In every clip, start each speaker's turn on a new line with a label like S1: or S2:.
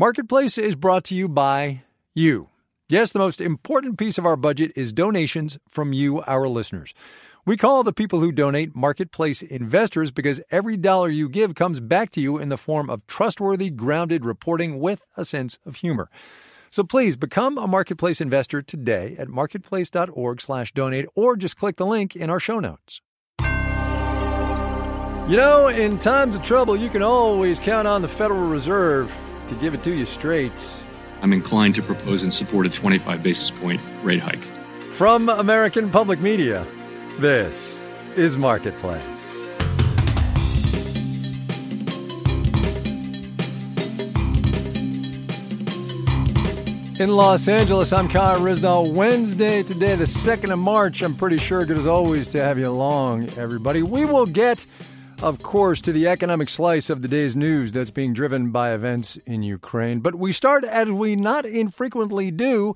S1: Marketplace is brought to you by you. Yes, the most important piece of our budget is donations from you, our listeners. We call the people who donate marketplace investors because every dollar you give comes back to you in the form of trustworthy, grounded reporting with a sense of humor. So please become a marketplace investor today at marketplace.org/donate or just click the link in our show notes. You know, in times of trouble, you can always count on the Federal Reserve to give it to you straight.
S2: I'm inclined to propose and support a 25 basis point rate hike.
S1: From American Public Media, this is Marketplace. In Los Angeles, I'm Kai Ryssdal. Wednesday today, the 2nd of March. I'm pretty sure, good as always, to have you along, everybody. We will get, of course, to the economic slice of the day's news that's being driven by events in Ukraine. But we start, as we not infrequently do,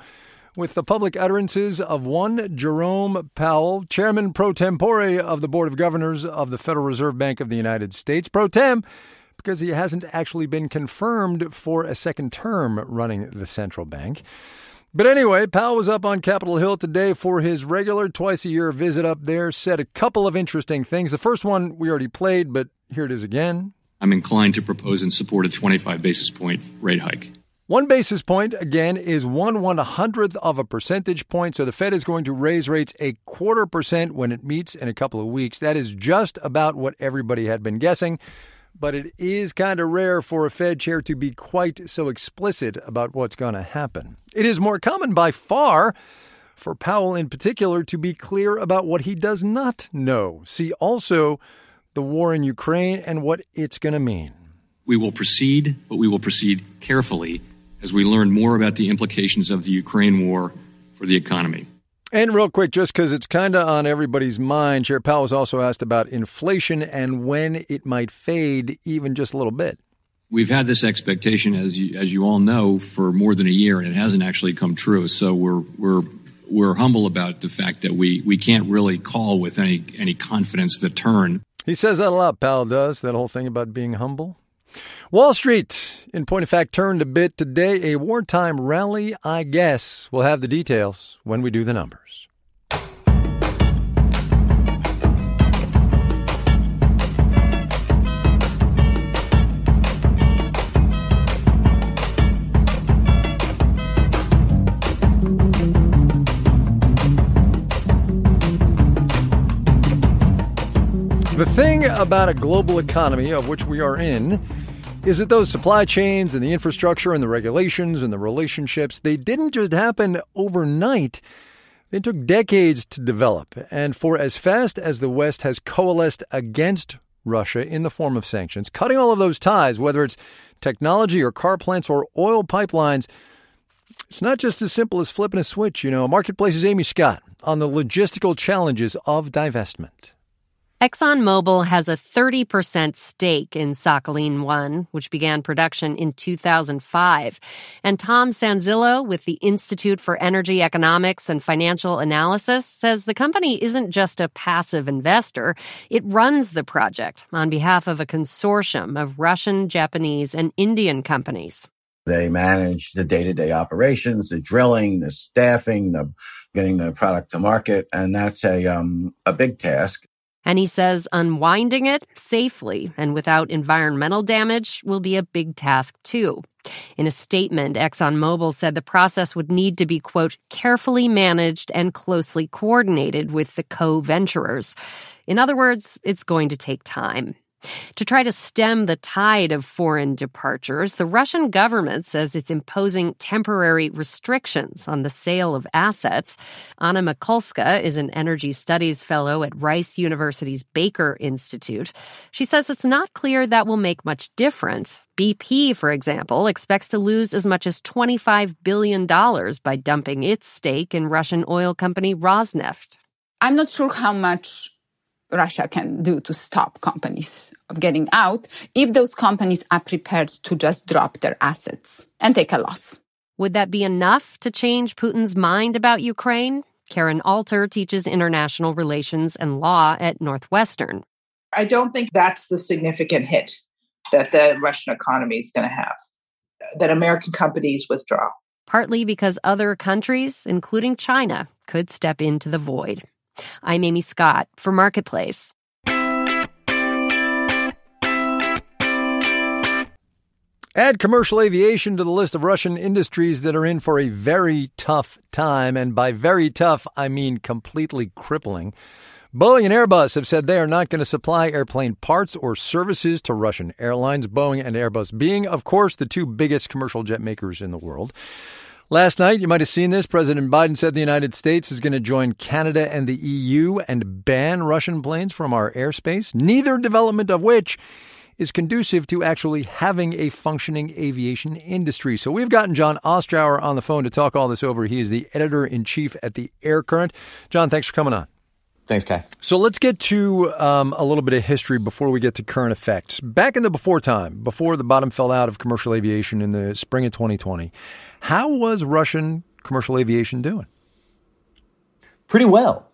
S1: with the public utterances of one Jerome Powell, chairman pro tempore of the Board of Governors of the Federal Reserve Bank of the United States, pro tem because he hasn't actually been confirmed for a second term running the central bank. But anyway, Powell was up on Capitol Hill today for his regular twice a year visit up there, said a couple of interesting things. The first one we already played, but here it is again.
S2: I'm inclined to propose and support a 25 basis point rate hike.
S1: One basis point, again, is one one hundredth of a percentage point. So the Fed is going to raise rates a quarter percent when it meets in a couple of weeks. That is just about what everybody had been guessing but it is kind of rare for a Fed chair to be quite so explicit about what's going to happen. It is more common by far for Powell in particular to be clear about what he does not know. See also the war in Ukraine and what it's going to mean.
S2: We will proceed, but we will proceed carefully as we learn more about the implications of the Ukraine war for the economy.
S1: And real quick, just because it's kind of on everybody's mind, Chair Powell was also asked about inflation and when it might fade even just a little bit.
S2: We've had this expectation, as you, as you all know, for more than a year, and it hasn't actually come true. So we're we're we're humble about the fact that we we can't really call with any any confidence the turn.
S1: He says that a lot. Powell does that whole thing about being humble. Wall Street, in point of fact, turned a bit today. A wartime rally, I guess. We'll have the details when we do the numbers. The thing about a global economy of which we are in is that those supply chains and the infrastructure and the regulations and the relationships, they didn't just happen overnight. They took decades to develop. And for as fast as the West has coalesced against Russia in the form of sanctions, cutting all of those ties, whether it's technology or car plants or oil pipelines, it's not just as simple as flipping a switch. You know, Marketplace's Amy Scott on the logistical challenges of divestment.
S3: ExxonMobil has a 30% stake in Sakhalin 1, which began production in 2005. And Tom Sanzillo with the Institute for Energy Economics and Financial Analysis says the company isn't just a passive investor, it runs the project on behalf of a consortium of Russian, Japanese, and Indian companies.
S4: They manage the day-to-day operations, the drilling, the staffing, the getting the product to market, and that's a um, a big task.
S3: And he says unwinding it safely and without environmental damage will be a big task too. In a statement, ExxonMobil said the process would need to be, quote, carefully managed and closely coordinated with the co venturers. In other words, it's going to take time. To try to stem the tide of foreign departures, the Russian government says it's imposing temporary restrictions on the sale of assets. Anna Mikulska is an energy studies fellow at Rice University's Baker Institute. She says it's not clear that will make much difference. BP, for example, expects to lose as much as $25 billion by dumping its stake in Russian oil company Rosneft.
S5: I'm not sure how much Russia can do to stop companies of getting out if those companies are prepared to just drop their assets and take a loss.
S3: Would that be enough to change Putin's mind about Ukraine? Karen Alter teaches international relations and law at Northwestern.
S6: I don't think that's the significant hit that the Russian economy is going to have. that American companies withdraw.
S3: Partly because other countries, including China, could step into the void. I'm Amy Scott for Marketplace.
S1: Add commercial aviation to the list of Russian industries that are in for a very tough time. And by very tough, I mean completely crippling. Boeing and Airbus have said they are not going to supply airplane parts or services to Russian airlines, Boeing and Airbus being, of course, the two biggest commercial jet makers in the world. Last night, you might have seen this. President Biden said the United States is going to join Canada and the EU and ban Russian planes from our airspace, neither development of which is conducive to actually having a functioning aviation industry. So we've gotten John Ostrower on the phone to talk all this over. He is the editor in chief at the Air Current. John, thanks for coming on.
S7: Thanks, Kai.
S1: So let's get to um, a little bit of history before we get to current effects. Back in the before time, before the bottom fell out of commercial aviation in the spring of 2020, how was Russian commercial aviation doing?
S7: Pretty well.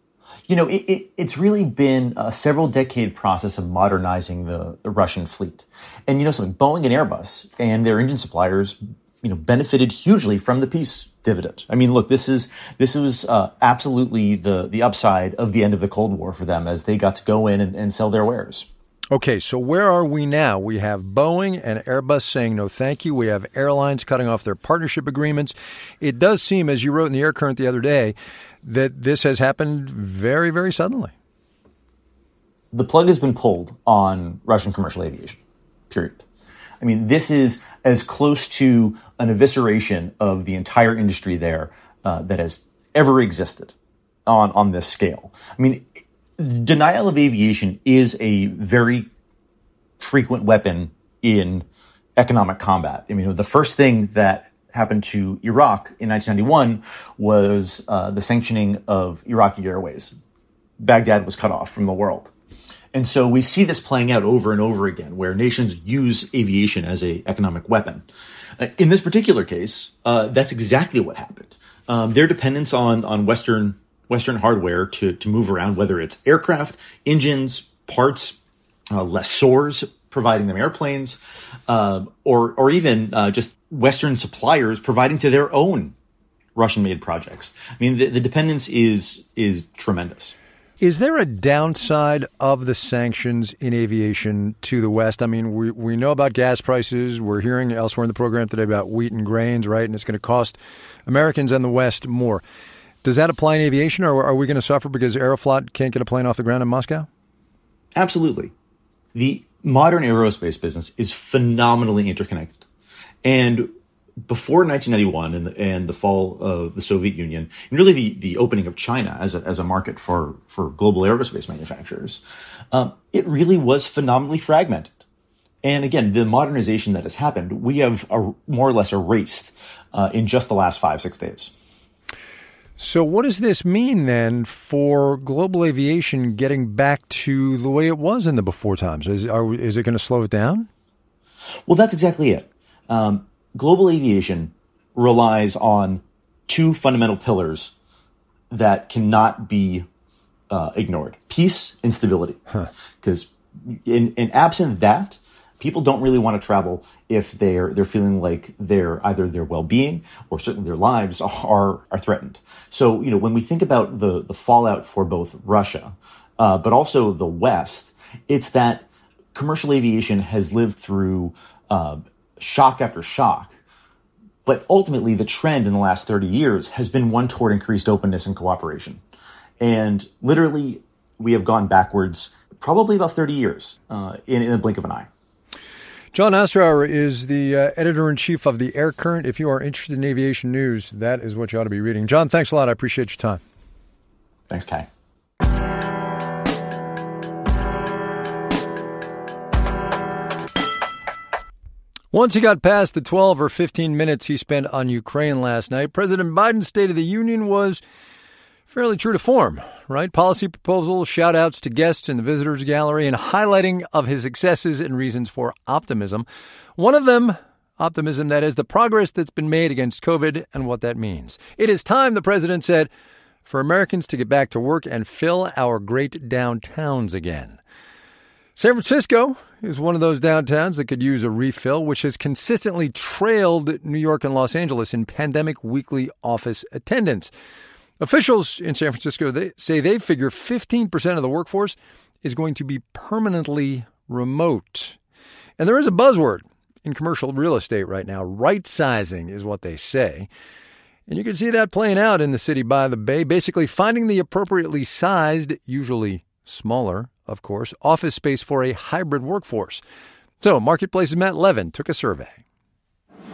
S7: You know, it, it, it's really been a several decade process of modernizing the, the Russian fleet. And you know something, Boeing and Airbus and their engine suppliers, you know, benefited hugely from the peace dividend. I mean, look, this is this was uh, absolutely the the upside of the end of the Cold War for them as they got to go in and, and sell their wares.
S1: Okay, so where are we now? We have Boeing and Airbus saying no thank you. We have airlines cutting off their partnership agreements. It does seem, as you wrote in the Air Current the other day, that this has happened very, very suddenly.
S7: The plug has been pulled on Russian commercial aviation, period. I mean, this is as close to an evisceration of the entire industry there uh, that has ever existed on, on this scale. I mean, denial of aviation is a very frequent weapon in economic combat. I mean, the first thing that happened to Iraq in 1991 was uh, the sanctioning of Iraqi Airways. Baghdad was cut off from the world. And so we see this playing out over and over again, where nations use aviation as a economic weapon. Uh, in this particular case, uh, that's exactly what happened. Um, their dependence on on Western Western hardware to to move around, whether it's aircraft, engines, parts, uh, lessors providing them airplanes, uh, or or even uh, just Western suppliers providing to their own Russian-made projects. I mean, the, the dependence is is tremendous.
S1: Is there a downside of the sanctions in aviation to the West? I mean, we, we know about gas prices. We're hearing elsewhere in the program today about wheat and grains, right? And it's going to cost Americans and the West more. Does that apply in aviation, or are we going to suffer because Aeroflot can't get a plane off the ground in Moscow?
S7: Absolutely. The modern aerospace business is phenomenally interconnected. And before 1991 and the, and the fall of the Soviet Union, and really the, the opening of China as a, as a market for, for global aerospace manufacturers, um, it really was phenomenally fragmented. And again, the modernization that has happened, we have a, more or less erased uh, in just the last five, six days.
S1: So, what does this mean then for global aviation getting back to the way it was in the before times? Is, are, is it going to slow it down?
S7: Well, that's exactly it. Um, global aviation relies on two fundamental pillars that cannot be uh, ignored peace and stability. Because huh. in, in absent that, people don't really want to travel if they're they're feeling like their either their well-being or certainly their lives are are threatened. So you know when we think about the the fallout for both Russia, uh, but also the West, it's that commercial aviation has lived through uh, shock after shock. But ultimately, the trend in the last 30 years has been one toward increased openness and cooperation. And literally, we have gone backwards probably about 30 years uh, in, in the blink of an eye.
S1: John Ostrower is the uh, editor in chief of the Air Current. If you are interested in aviation news, that is what you ought to be reading. John, thanks a lot. I appreciate your time.
S7: Thanks, Kai.
S1: Once he got past the 12 or 15 minutes he spent on Ukraine last night, President Biden's State of the Union was fairly true to form, right? Policy proposals, shout outs to guests in the visitors gallery, and highlighting of his successes and reasons for optimism. One of them, optimism that is the progress that's been made against COVID and what that means. It is time, the president said, for Americans to get back to work and fill our great downtowns again. San Francisco is one of those downtowns that could use a refill, which has consistently trailed New York and Los Angeles in pandemic weekly office attendance. Officials in San Francisco they say they figure 15% of the workforce is going to be permanently remote. And there is a buzzword in commercial real estate right now. Right sizing is what they say. And you can see that playing out in the city by the bay, basically finding the appropriately sized, usually smaller, of course, office space for a hybrid workforce. So, Marketplace's Matt Levin took a survey.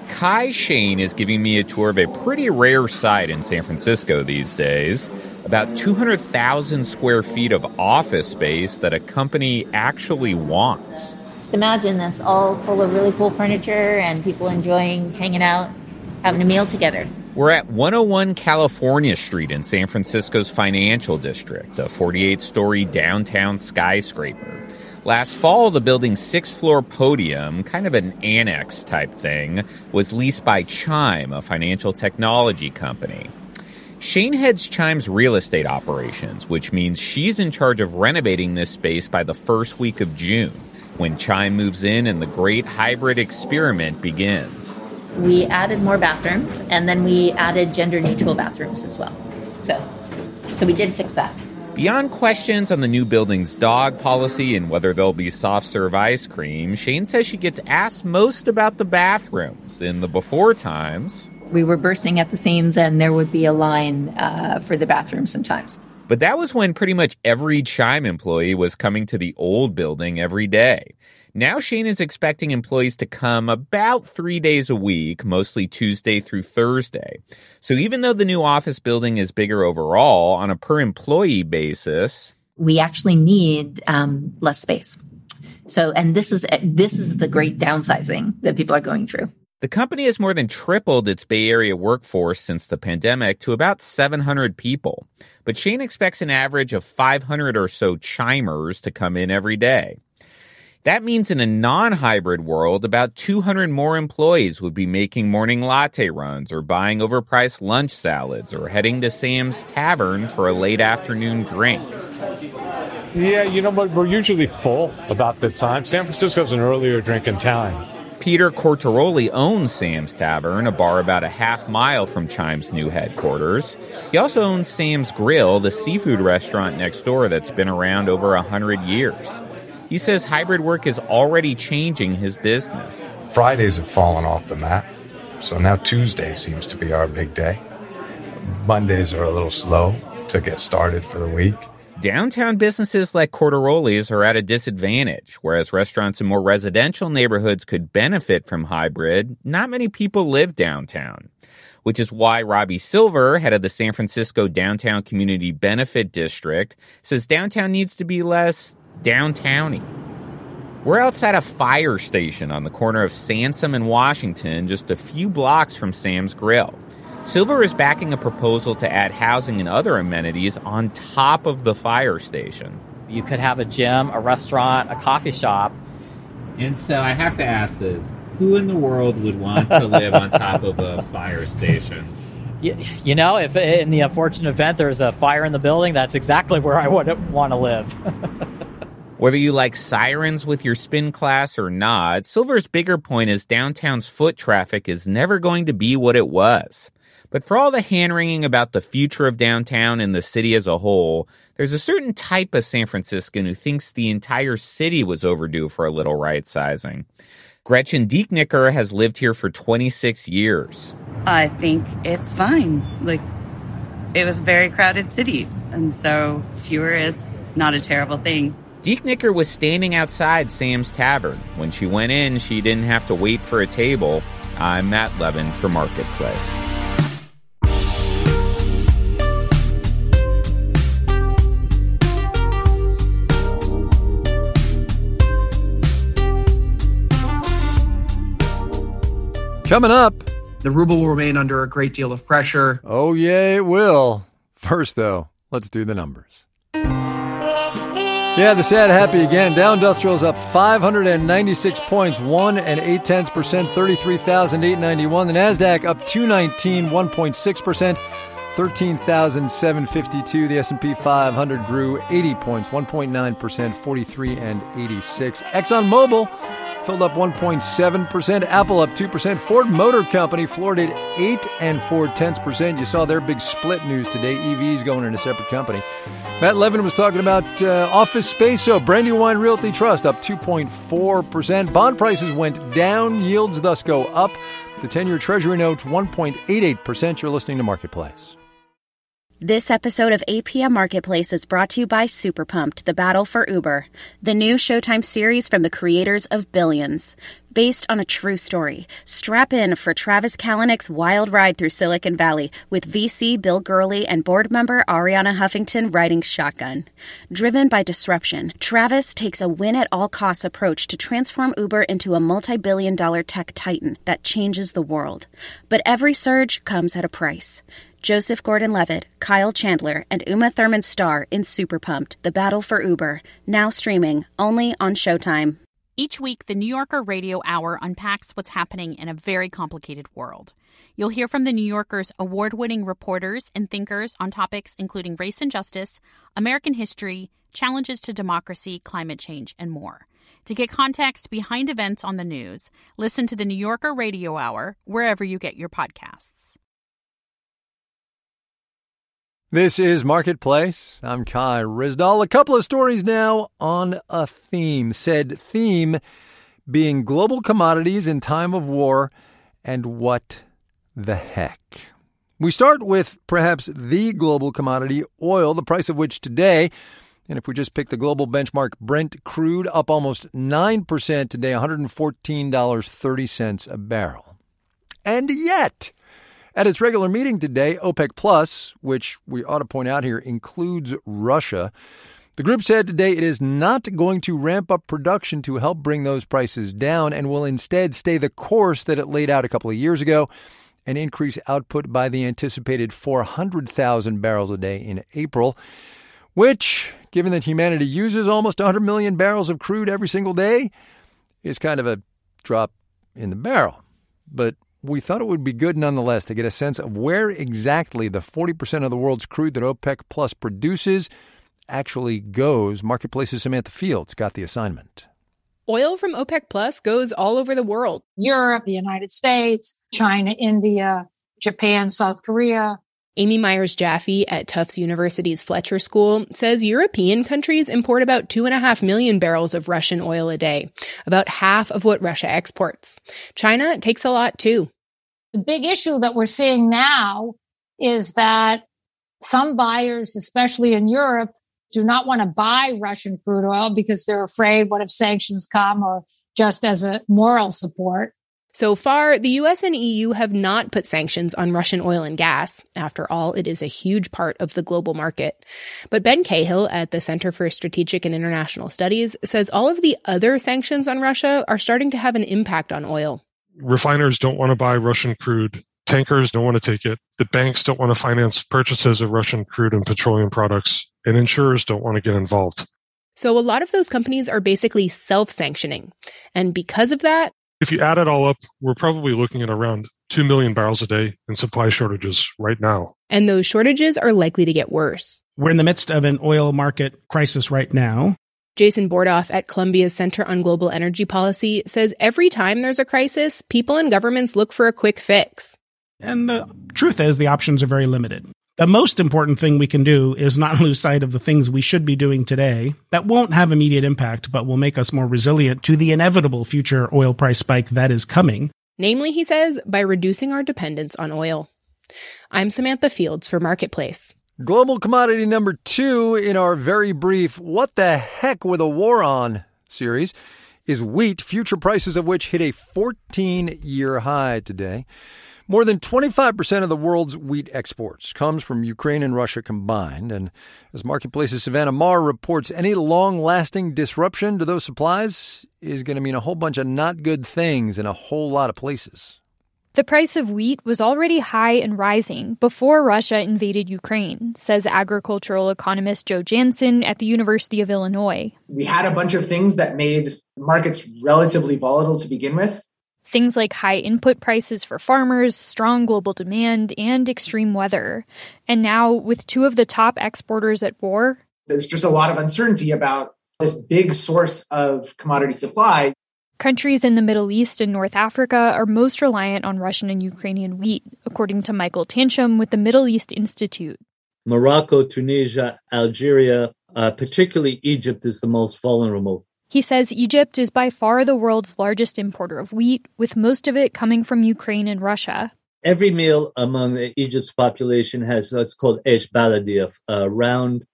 S8: Kai Shane is giving me a tour of a pretty rare site in San Francisco these days. About 200,000 square feet of office space that a company actually wants.
S9: Just imagine this all full of really cool furniture and people enjoying hanging out, having a meal together.
S8: We're at 101 California Street in San Francisco's financial district, a 48 story downtown skyscraper. Last fall, the building's sixth floor podium, kind of an annex type thing, was leased by Chime, a financial technology company. Shane heads Chime's real estate operations, which means she's in charge of renovating this space by the first week of June, when Chime moves in and the great hybrid experiment begins
S9: we added more bathrooms and then we added gender neutral bathrooms as well. So, so we did fix that.
S8: Beyond questions on the new building's dog policy and whether there'll be soft serve ice cream, Shane says she gets asked most about the bathrooms. In the before times,
S9: we were bursting at the seams and there would be a line uh, for the bathroom sometimes.
S8: But that was when pretty much every Chime employee was coming to the old building every day. Now Shane is expecting employees to come about three days a week, mostly Tuesday through Thursday. So even though the new office building is bigger overall, on a per employee basis,
S9: we actually need um, less space. So, and this is this is the great downsizing that people are going through.
S8: The company has more than tripled its Bay Area workforce since the pandemic to about 700 people. But Shane expects an average of 500 or so chimers to come in every day. That means in a non-hybrid world, about 200 more employees would be making morning latte runs or buying overpriced lunch salads or heading to Sam's Tavern for a late afternoon drink.
S10: Yeah, you know what? We're usually full about the time. San Francisco's an earlier drinking town.
S8: Peter Quartaroli owns Sam's Tavern, a bar about a half mile from Chime's new headquarters. He also owns Sam's Grill, the seafood restaurant next door that's been around over a hundred years. He says hybrid work is already changing his business.
S11: Fridays have fallen off the map, so now Tuesday seems to be our big day. Mondays are a little slow to get started for the week.
S8: Downtown businesses like Quartaroli's are at a disadvantage, whereas restaurants in more residential neighborhoods could benefit from hybrid. Not many people live downtown, which is why Robbie Silver, head of the San Francisco Downtown Community Benefit District, says downtown needs to be less downtowny. We're outside a fire station on the corner of Sansome and Washington, just a few blocks from Sam's Grill. Silver is backing a proposal to add housing and other amenities on top of the fire station.
S12: You could have a gym, a restaurant, a coffee shop.
S13: And so I have to ask this who in the world would want to live on top of a fire station?
S12: You, you, know, if in the unfortunate event there's a fire in the building, that's exactly where I would want to live.
S8: Whether you like sirens with your spin class or not, Silver's bigger point is downtown's foot traffic is never going to be what it was. But for all the hand wringing about the future of downtown and the city as a whole, there's a certain type of San Franciscan who thinks the entire city was overdue for a little right sizing. Gretchen Dieknicker has lived here for 26 years.
S14: I think it's fine. Like, it was a very crowded city, and so fewer is not a terrible thing.
S8: Dieknicker was standing outside Sam's Tavern. When she went in, she didn't have to wait for a table. I'm Matt Levin for Marketplace.
S1: Coming up,
S15: the ruble will remain under a great deal of pressure.
S1: Oh, yeah, it will. First, though, let's do the numbers. Yeah, the sad happy again. Dow Industrial's up 596 points, 1 and 8 tenths percent, 33,891. The NASDAQ up 219, 1.6 percent, 13,752. The S&P 500 grew 80 points, 1.9%, 43 and 86. ExxonMobil filled up 1.7%, Apple up 2%, Ford Motor Company floored it 8 and 4 tenths percent. You saw their big split news today. EVs going in a separate company. Matt Levin was talking about uh, office space. So Brandywine Realty Trust up 2.4%. Bond prices went down, yields thus go up. The 10 year Treasury notes 1.88%. You're listening to Marketplace.
S16: This episode of APM Marketplace is brought to you by Super Pumped, The Battle for Uber, the new Showtime series from the creators of Billions. Based on a true story, strap in for Travis Kalanick's wild ride through Silicon Valley with VC Bill Gurley and board member Arianna Huffington riding shotgun. Driven by disruption, Travis takes a win at all costs approach to transform Uber into a multi billion dollar tech titan that changes the world. But every surge comes at a price. Joseph Gordon Levitt, Kyle Chandler, and Uma Thurman star in Super Pumped The Battle for Uber, now streaming only on Showtime.
S17: Each week, the New Yorker Radio Hour unpacks what's happening in a very complicated world. You'll hear from the New Yorker's award winning reporters and thinkers on topics including race and justice, American history, challenges to democracy, climate change, and more. To get context behind events on the news, listen to the New Yorker Radio Hour wherever you get your podcasts.
S1: This is Marketplace. I'm Kai Ryssdal. A couple of stories now on a theme. Said theme being global commodities in time of war and what the heck. We start with perhaps the global commodity, oil, the price of which today, and if we just pick the global benchmark Brent crude, up almost 9% today, $114.30 a barrel. And yet, at its regular meeting today, OPEC Plus, which we ought to point out here includes Russia, the group said today it is not going to ramp up production to help bring those prices down and will instead stay the course that it laid out a couple of years ago and increase output by the anticipated 400,000 barrels a day in April, which, given that humanity uses almost 100 million barrels of crude every single day, is kind of a drop in the barrel. But we thought it would be good nonetheless to get a sense of where exactly the 40% of the world's crude that OPEC Plus produces actually goes. Marketplace's Samantha Fields got the assignment.
S18: Oil from OPEC Plus goes all over the world
S19: Europe, the United States, China, India, Japan, South Korea.
S18: Amy Myers Jaffe at Tufts University's Fletcher School says European countries import about 2.5 million barrels of Russian oil a day, about half of what Russia exports. China takes a lot too.
S19: The big issue that we're seeing now is that some buyers, especially in Europe, do not want to buy Russian crude oil because they're afraid what if sanctions come or just as a moral support.
S18: So far, the US and EU have not put sanctions on Russian oil and gas. After all, it is a huge part of the global market. But Ben Cahill at the Center for Strategic and International Studies says all of the other sanctions on Russia are starting to have an impact on oil.
S20: Refiners don't want to buy Russian crude. Tankers don't want to take it. The banks don't want to finance purchases of Russian crude and petroleum products. And insurers don't want to get involved.
S18: So a lot of those companies are basically self sanctioning. And because of that,
S20: if you add it all up, we're probably looking at around 2 million barrels a day in supply shortages right now.
S18: And those shortages are likely to get worse.
S21: We're in the midst of an oil market crisis right now.
S18: Jason Bordoff at Columbia's Center on Global Energy Policy says every time there's a crisis, people and governments look for a quick fix.
S21: And the truth is, the options are very limited. The most important thing we can do is not lose sight of the things we should be doing today that won't have immediate impact, but will make us more resilient to the inevitable future oil price spike that is coming.
S18: Namely, he says, by reducing our dependence on oil. I'm Samantha Fields for Marketplace.
S1: Global commodity number two in our very brief What the Heck with a War On series is wheat, future prices of which hit a 14 year high today. More than 25% of the world's wheat exports comes from Ukraine and Russia combined. And as Marketplace's Savannah Maher reports, any long lasting disruption to those supplies is going to mean a whole bunch of not good things in a whole lot of places.
S22: The price of wheat was already high and rising before Russia invaded Ukraine, says agricultural economist Joe Janzen at the University of Illinois.
S23: We had a bunch of things that made markets relatively volatile to begin with.
S22: Things like high input prices for farmers, strong global demand, and extreme weather. And now, with two of the top exporters at war,
S15: there's just a lot of uncertainty about this big source of commodity supply.
S22: Countries in the Middle East and North Africa are most reliant on Russian and Ukrainian wheat, according to Michael Tanchum with the Middle East Institute.
S24: Morocco, Tunisia, Algeria, uh, particularly Egypt, is the most vulnerable.
S22: He says Egypt is by far the world's largest importer of wheat, with most of it coming from Ukraine and Russia.
S24: Every meal among Egypt's population has what's called esh baladi, a round,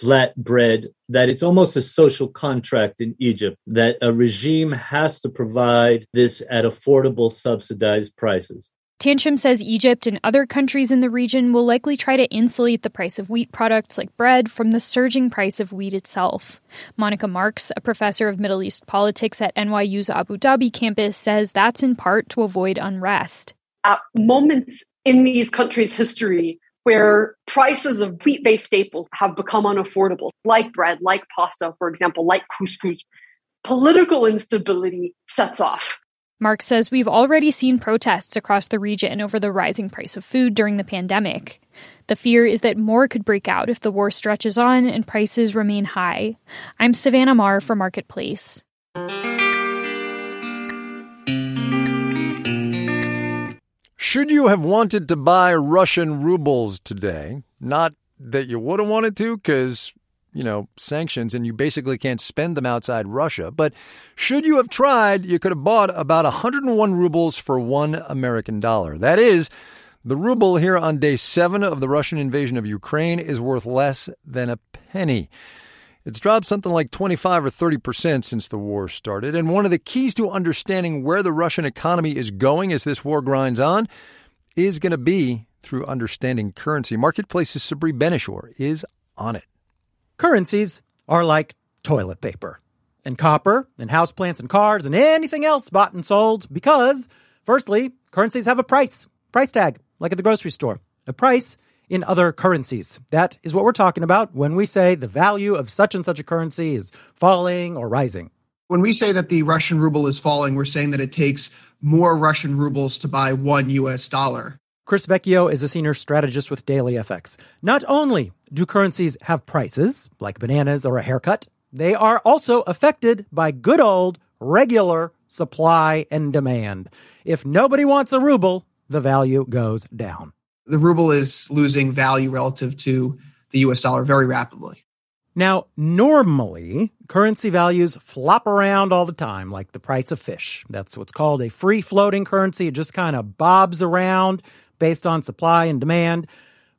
S24: flat bread, that it's almost a social contract in Egypt that a regime has to provide this at affordable, subsidized prices.
S22: Tanchum says Egypt and other countries in the region will likely try to insulate the price of wheat products like bread from the surging price of wheat itself. Monica Marks, a professor of Middle East politics at NYU's Abu Dhabi campus, says that's in part to avoid unrest.
S25: At moments in these countries' history where prices of wheat based staples have become unaffordable, like bread, like pasta, for example, like couscous, political instability sets off.
S22: Mark says we've already seen protests across the region over the rising price of food during the pandemic. The fear is that more could break out if the war stretches on and prices remain high. I'm Savannah Maher for Marketplace.
S1: Should you have wanted to buy Russian rubles today? Not that you would have wanted to, because you know, sanctions and you basically can't spend them outside Russia. But should you have tried, you could have bought about 101 rubles for one American dollar. That is, the ruble here on day seven of the Russian invasion of Ukraine is worth less than a penny. It's dropped something like 25 or 30 percent since the war started. And one of the keys to understanding where the Russian economy is going as this war grinds on is going to be through understanding currency. Marketplace's Sabri Ben-Achour is on it.
S23: Currencies are like toilet paper and copper and houseplants and cars and anything else bought and sold because, firstly, currencies have a price, price tag, like at the grocery store, a price in other currencies. That is what we're talking about when we say the value of such and such a currency is falling or rising.
S15: When we say that the Russian ruble is falling, we're saying that it takes more Russian rubles to buy one US dollar.
S23: Chris Vecchio is a senior strategist with Daily FX. Not only do currencies have prices, like bananas or a haircut, they are also affected by good old regular supply and demand. If nobody wants a ruble, the value goes down.
S15: The ruble is losing value relative to the US dollar very rapidly.
S23: Now, normally, currency values flop around all the time, like the price of fish. That's what's called a free floating currency. It just kind of bobs around based on supply and demand.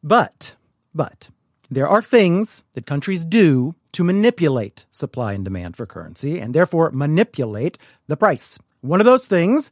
S23: But, but, there are things that countries do to manipulate supply and demand for currency and therefore manipulate the price. One of those things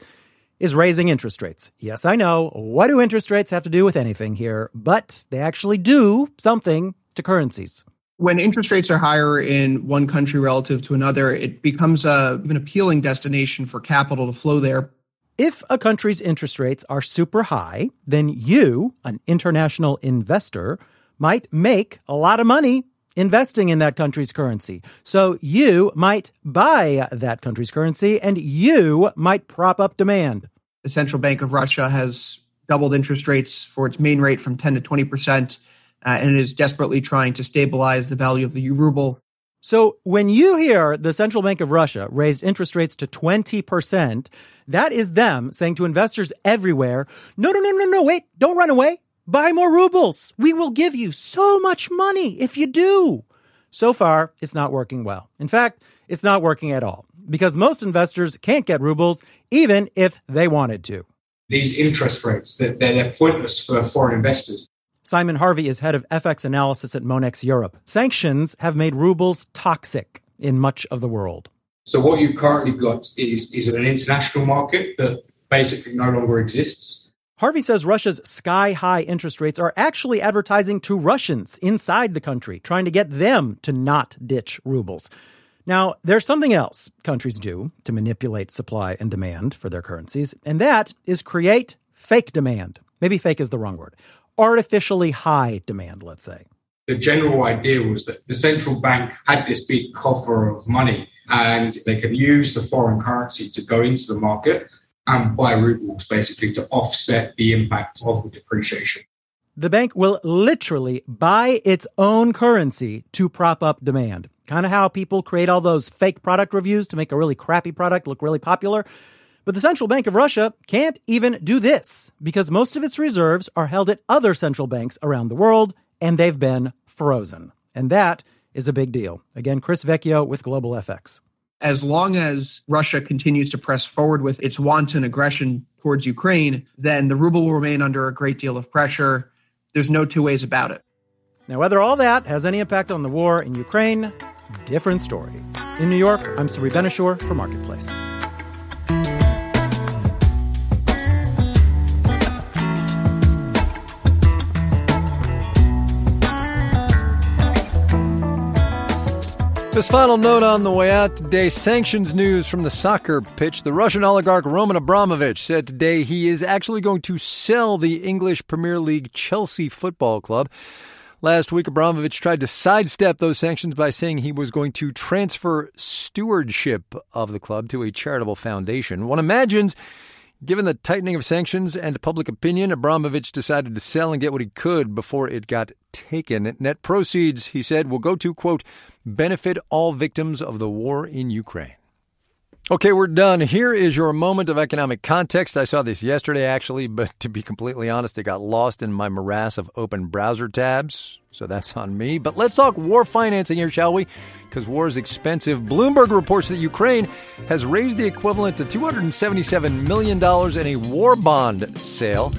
S23: is raising interest rates. Yes, I know. What do interest rates have to do with anything here? But they actually do something to currencies.
S15: When interest rates are higher in one country relative to another, it becomes a, an appealing destination for capital to flow there.
S23: If a country's interest rates are super high, then you, an international investor, might make a lot of money investing in that country's currency. So you might buy that country's currency and you might prop up demand.
S15: The Central Bank of Russia has doubled interest rates for its main rate from 10 to 20%, uh, and is desperately trying to stabilize the value of the ruble.
S23: So when you hear the Central Bank of Russia raised interest rates to 20%, that is them saying to investors everywhere, no, no, no, no, no, wait, don't run away. Buy more rubles. We will give you so much money if you do. So far, it's not working well. In fact, it's not working at all because most investors can't get rubles even if they wanted to.
S26: These interest rates, they're, they're pointless for foreign investors.
S23: Simon Harvey is head of FX analysis at Monex Europe. Sanctions have made rubles toxic in much of the world.
S26: So what you've currently got is, is an international market that basically no longer exists.
S23: Harvey says Russia's sky high interest rates are actually advertising to Russians inside the country, trying to get them to not ditch rubles. Now, there's something else countries do to manipulate supply and demand for their currencies, and that is create fake demand. Maybe fake is the wrong word artificially high demand, let's say.
S26: The general idea was that the central bank had this big coffer of money and they could use the foreign currency to go into the market and buy rubles basically to offset the impact of the depreciation.
S23: The bank will literally buy its own currency to prop up demand. Kind of how people create all those fake product reviews to make a really crappy product look really popular. But the Central Bank of Russia can't even do this because most of its reserves are held at other central banks around the world and they've been frozen. And that is a big deal. Again, Chris Vecchio with Global FX.
S15: As long as Russia continues to press forward with its wanton aggression towards Ukraine, then the ruble will remain under a great deal of pressure. There's no two ways about it.
S23: Now, whether all that has any impact on the war in Ukraine, different story. In New York, I'm Sabri Ben-Achour for Marketplace.
S1: This final note on the way out today sanctions news from the soccer pitch. The Russian oligarch Roman Abramovich said today he is actually going to sell the English Premier League Chelsea Football Club. Last week, Abramovich tried to sidestep those sanctions by saying he was going to transfer stewardship of the club to a charitable foundation. One imagines Given the tightening of sanctions and public opinion, Abramovich decided to sell and get what he could before it got taken. Net proceeds, he said, will go to, quote, benefit all victims of the war in Ukraine. Okay, we're done. Here is your moment of economic context. I saw this yesterday, actually, but to be completely honest, it got lost in my morass of open browser tabs. So that's on me. But let's talk war financing here, shall we? Because war is expensive. Bloomberg reports that Ukraine has raised the equivalent to $277 million in a war bond sale,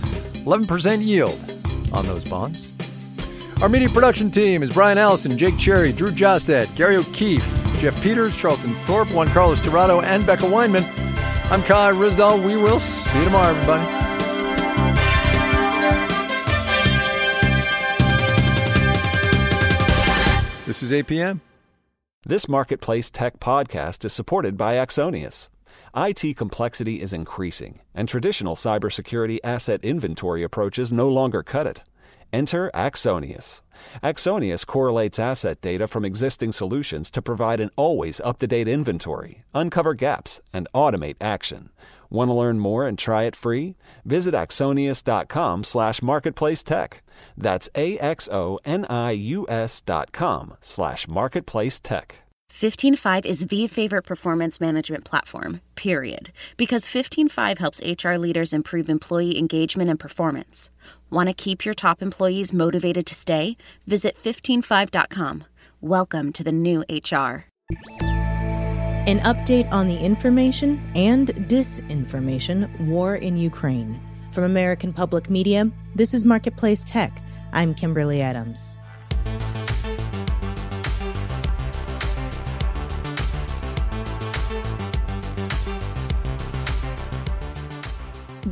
S1: 11% yield on those bonds. Our media production team is Brian Allison, Jake Cherry, Drew Jostad, Gary O'Keefe, Jeff Peters, Charlton Thorpe, Juan Carlos Torrado, and Becca Weinman. I'm Kai Ryssdal. We will see you tomorrow, everybody. This is APM.
S27: This Marketplace Tech podcast is supported by Axonius. IT complexity is increasing, and traditional cybersecurity asset inventory approaches no longer cut it. Enter Axonius. Axonius correlates asset data from existing solutions to provide an always up to date inventory, uncover gaps, and automate action. Want to learn more and try it free? Visit axonius.com slash marketplace tech. That's A X O N I U S dot com slash marketplace tech.
S16: 15Five is the favorite performance management platform, period. Because 15Five helps HR leaders improve employee engagement and performance. Want to keep your top employees motivated to stay? Visit 15five.com. Welcome to the new HR.
S28: An update on the information and disinformation war in Ukraine. From American Public Media, this is Marketplace Tech. I'm Kimberly Adams.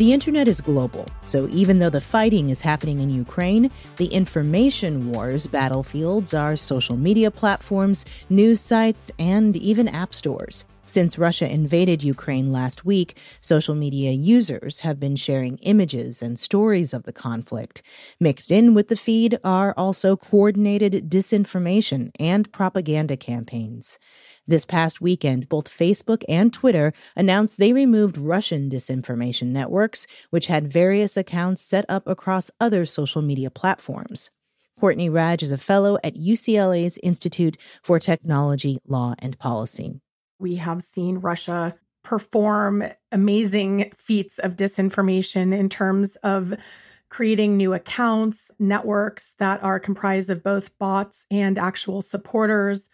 S28: The internet is global, so even though the fighting is happening in Ukraine, the information wars battlefields are social media platforms, news sites, and even app stores. Since Russia invaded Ukraine last week, social media users have been sharing images and stories of the conflict. Mixed in with the feed are also coordinated disinformation and propaganda campaigns. This past weekend, both Facebook and Twitter announced they removed Russian disinformation networks, which had various accounts set up across other social media platforms. Courtney Radsch is a fellow at UCLA's Institute for Technology, Law, and Policy.
S29: We have seen Russia perform amazing feats of disinformation in terms of creating new accounts, networks that are comprised of both bots and actual supporters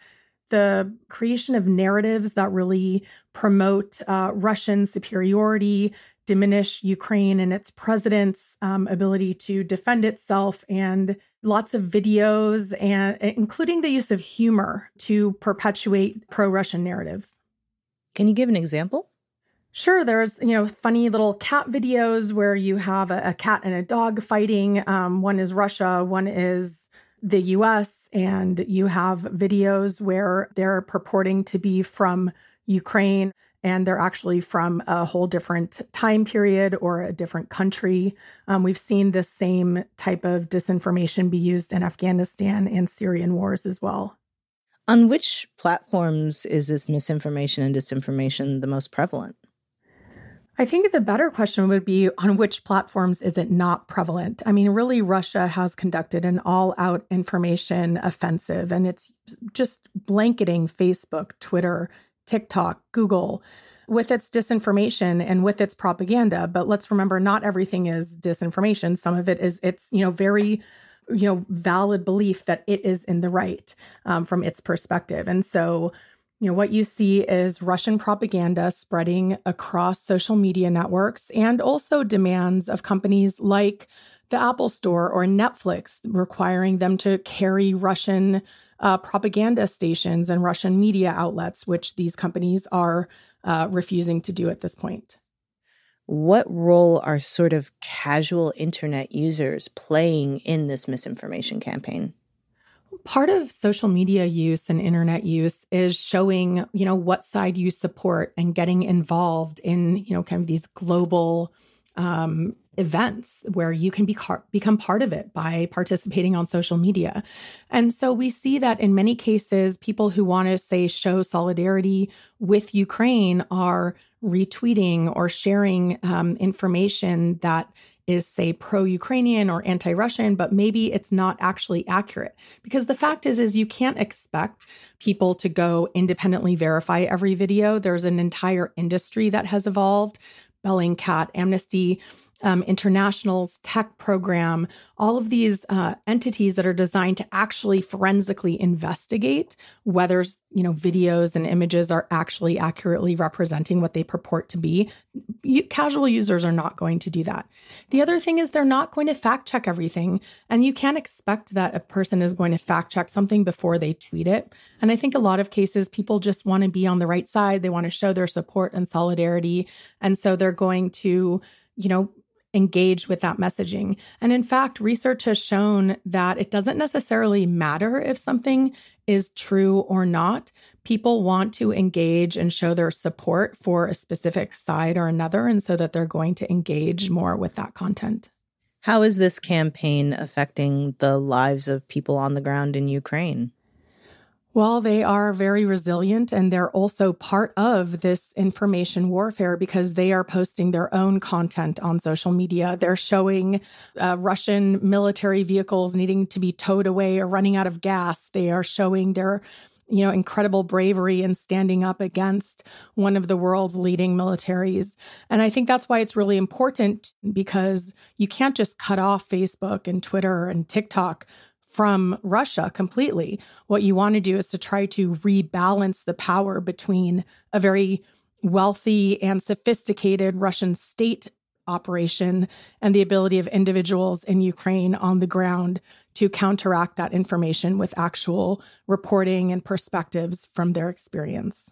S29: the creation of narratives that really promote uh, Russian superiority, diminish Ukraine and its president's um, ability to defend itself, and lots of videos, and including the use of humor to perpetuate pro-Russian narratives.
S28: Can you give an example?
S29: Sure, there's you know funny little cat videos where you have a, a cat and a dog fighting. Um, one is Russia, one is the US and you have videos where they're purporting to be from Ukraine and they're actually from a whole different time period or a different country. Um, we've seen this same type of disinformation be used in Afghanistan and Syrian wars as well.
S28: On which platforms is this misinformation and disinformation the most prevalent?
S29: I think the better question would be on which platforms is it not prevalent? I mean, really, Russia has conducted an all out information offensive, and it's just blanketing Facebook, Twitter, TikTok, Google with its disinformation and with its propaganda. But let's remember, not everything is disinformation. Some of it is, it's, you know, very you know valid belief that it is in the right um, from its perspective. And so you know what you see is russian propaganda spreading across social media networks and also demands of companies like the apple store or netflix requiring them to carry russian uh, propaganda stations and russian media outlets which these companies are uh, refusing to do at this point
S28: what role are sort of casual internet users playing in this misinformation campaign?
S29: Part of social media use and internet use is showing you know what side you support and getting involved in you know kind of these global um, events where you can be car- become part of it by participating on social media. And so we see that in many cases people who want to say show solidarity with ukraine are retweeting or sharing um, information that is say pro-ukrainian or anti-russian but maybe it's not actually accurate. Because the fact is is you can't expect people to go independently verify every video. There's an entire industry that has evolved bellingcat amnesty um, International's tech program, all of these uh, entities that are designed to actually forensically investigate whether you know videos and images are actually accurately representing what they purport to be. You, casual users are not going to do that. The other thing is they're not going to fact check everything, and you can't expect that a person is going to fact check something before they tweet it. And I think a lot of cases people just want to be on the right side. They want to show their support and solidarity, and so they're going to you know engage with that messaging. And in fact, research has shown that it doesn't necessarily matter if something is true or not. People want to engage and show their support for a specific side or another, and so that they're going to engage more with that content.
S28: How is this campaign affecting the lives of people on the ground in Ukraine?
S29: Well, they are very resilient and they're also part of this information warfare because they are posting their own content on social media. They're showing uh, Russian military vehicles needing to be towed away or running out of gas. They are showing their you know, incredible bravery in standing up against one of the world's leading militaries. And I think that's why it's really important because you can't just cut off Facebook and Twitter and TikTok from Russia completely. What you want to do is to try to rebalance the power between a very wealthy and sophisticated Russian state operation and the ability of individuals in Ukraine on the ground to counteract that information with actual reporting and perspectives from their experience.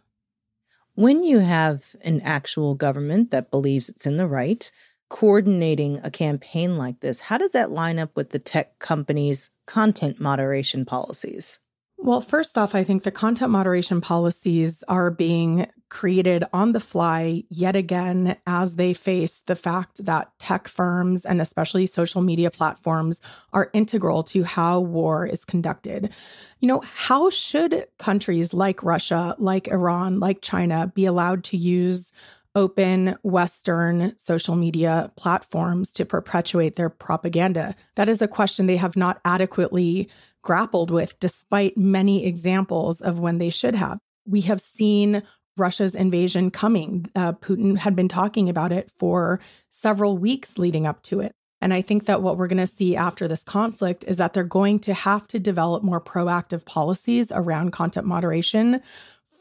S28: When you have an actual government that believes it's in the right, coordinating a campaign like this, how does that line up with the tech companies' content moderation policies?
S29: Well, first off, I think the content moderation policies are being created on the fly yet again as they face the fact that tech firms and especially social media platforms are integral to how war is conducted. You know, how should countries like Russia, like Iran, like China be allowed to use open Western social media platforms to perpetuate their propaganda? That is a question they have not adequately grappled with, despite many examples of when they should have. We have seen Russia's invasion coming. Uh, Putin had been talking about it for several weeks leading up to it. And I think that what we're going to see after this conflict is that they're going to have to develop more proactive policies around content moderation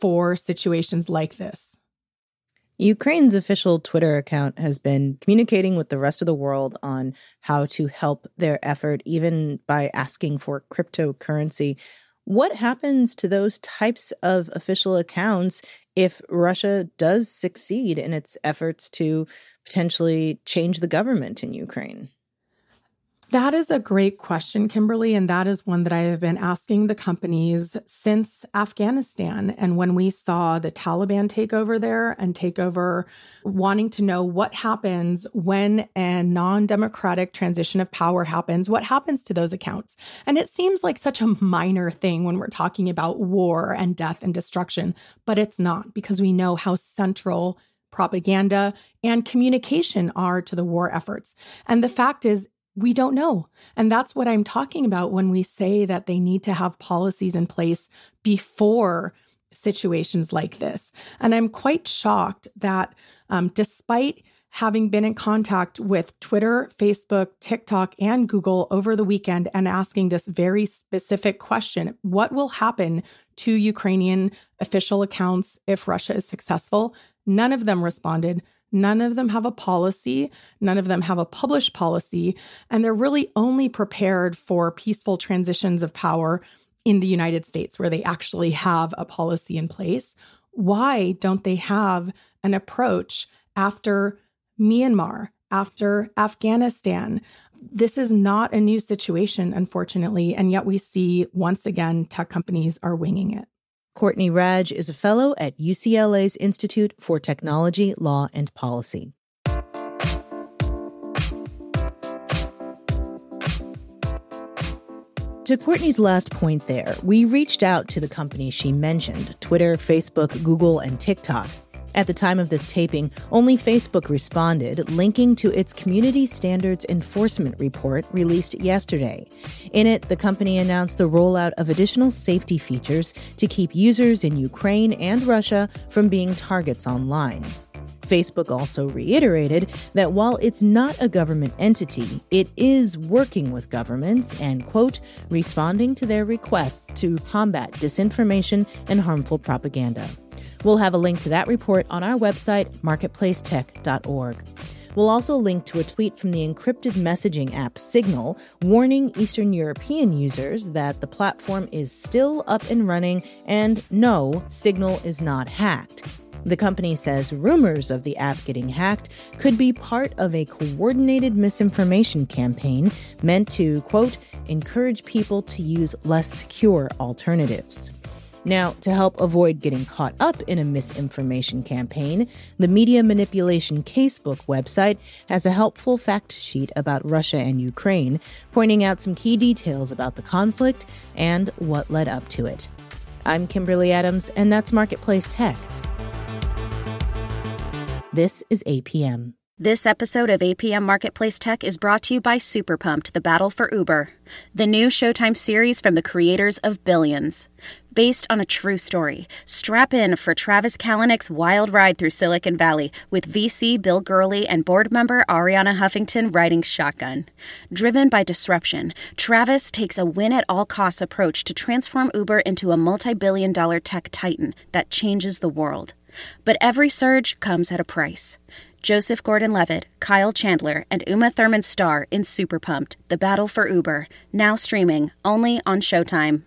S29: for situations like this.
S28: Ukraine's official Twitter account has been communicating with the rest of the world on how to help their effort, even by asking for cryptocurrency. What happens to those types of official accounts if Russia does succeed in its efforts to potentially change the government in Ukraine?
S29: That is a great question, Kimberly. And that is one that I have been asking the companies since Afghanistan. And when we saw the Taliban take over there and take over, wanting to know what happens when a non democratic transition of power happens, what happens to those accounts? And it seems like such a minor thing when we're talking about war and death and destruction, but it's not because we know how central propaganda, and communication are to the war efforts. And the fact is, we don't know. And that's what I'm talking about when we say that they need to have policies in place before situations like this. And I'm quite shocked that um, despite having been in contact with Twitter, Facebook, TikTok, and Google over the weekend and asking this very specific question what will happen to Ukrainian official accounts if Russia is successful? None of them responded. None of them have a policy. None of them have a published policy. And they're really only prepared for peaceful transitions of power in the United States, where they actually have a policy in place. Why don't they have an approach after Myanmar, after Afghanistan? This is not a new situation, unfortunately. And yet we see once again tech companies are winging it.
S28: Courtney Radsch is a fellow at UCLA's Institute for Technology, Law, and Policy. To Courtney's last point there, we reached out to the companies she mentioned Twitter, Facebook, Google, and TikTok at the time of this taping, only Facebook responded, linking to its Community Standards Enforcement Report released yesterday. In it, the company announced the rollout of additional safety features to keep users in Ukraine and Russia from being targets online. Facebook also reiterated that while it's not a government entity, it is working with governments and, quote, responding to their requests to combat disinformation and harmful propaganda. We'll have a link to that report on our website, marketplacetech.org. We'll also link to a tweet from the encrypted messaging app Signal, warning Eastern European users that the platform is still up and running and no, Signal is not hacked. The company says rumors of the app getting hacked could be part of a coordinated misinformation campaign meant to, quote, encourage people to use less secure alternatives. Now, to help avoid getting caught up in a misinformation campaign, the Media Manipulation Casebook website has a helpful fact sheet about Russia and Ukraine, pointing out some key details about the conflict and what led up to it. I'm Kimberly Adams, and that's Marketplace Tech. This is APM.
S16: This episode of APM Marketplace Tech is brought to you by Super Pumped, The Battle for Uber, the new Showtime series from the creators of Billions. Based on a true story, strap in for Travis Kalanick's wild ride through Silicon Valley with VC Bill Gurley and board member Arianna Huffington riding shotgun. Driven by disruption, Travis takes a win at all costs approach to transform Uber into a multi billion dollar tech titan that changes the world. But every surge comes at a price. Joseph Gordon Levitt, Kyle Chandler, and Uma Thurman star in Super Pumped The Battle for Uber, now streaming only on Showtime.